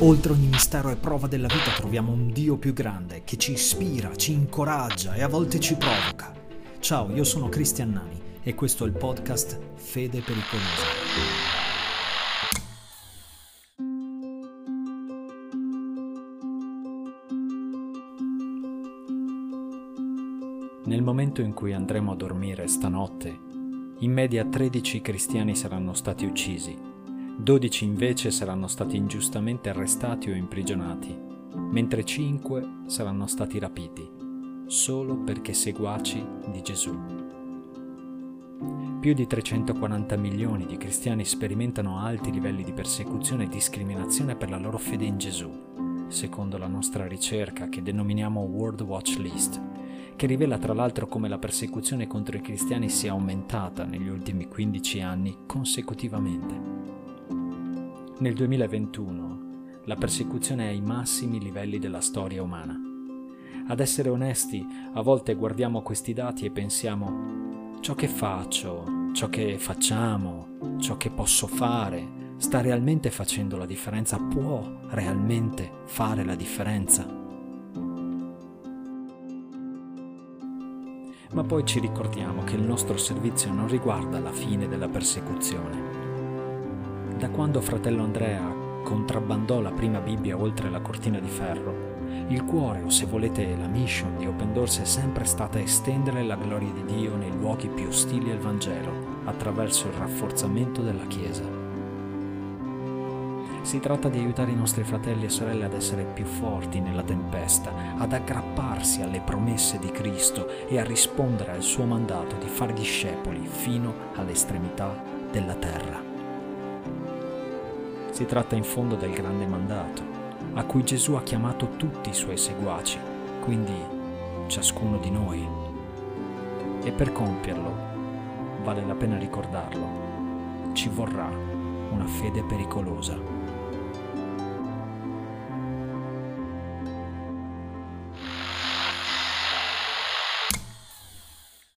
Oltre ogni mistero e prova della vita troviamo un Dio più grande che ci ispira, ci incoraggia e a volte ci provoca. Ciao, io sono Cristian Nani e questo è il podcast Fede Pericolosa. Nel momento in cui andremo a dormire stanotte, in media 13 cristiani saranno stati uccisi 12 invece saranno stati ingiustamente arrestati o imprigionati, mentre 5 saranno stati rapiti, solo perché seguaci di Gesù. Più di 340 milioni di cristiani sperimentano alti livelli di persecuzione e discriminazione per la loro fede in Gesù, secondo la nostra ricerca che denominiamo World Watch List, che rivela tra l'altro come la persecuzione contro i cristiani sia aumentata negli ultimi 15 anni consecutivamente. Nel 2021 la persecuzione è ai massimi livelli della storia umana. Ad essere onesti, a volte guardiamo questi dati e pensiamo ciò che faccio, ciò che facciamo, ciò che posso fare, sta realmente facendo la differenza? Può realmente fare la differenza? Ma poi ci ricordiamo che il nostro servizio non riguarda la fine della persecuzione, da quando fratello Andrea contrabbandò la prima Bibbia oltre la cortina di ferro, il cuore, o se volete la mission di Open Doors è sempre stata estendere la gloria di Dio nei luoghi più ostili al Vangelo, attraverso il rafforzamento della Chiesa. Si tratta di aiutare i nostri fratelli e sorelle ad essere più forti nella tempesta, ad aggrapparsi alle promesse di Cristo e a rispondere al suo mandato di fare discepoli fino all'estremità della terra. Si tratta in fondo del grande mandato, a cui Gesù ha chiamato tutti i suoi seguaci, quindi ciascuno di noi. E per compierlo, vale la pena ricordarlo, ci vorrà una fede pericolosa.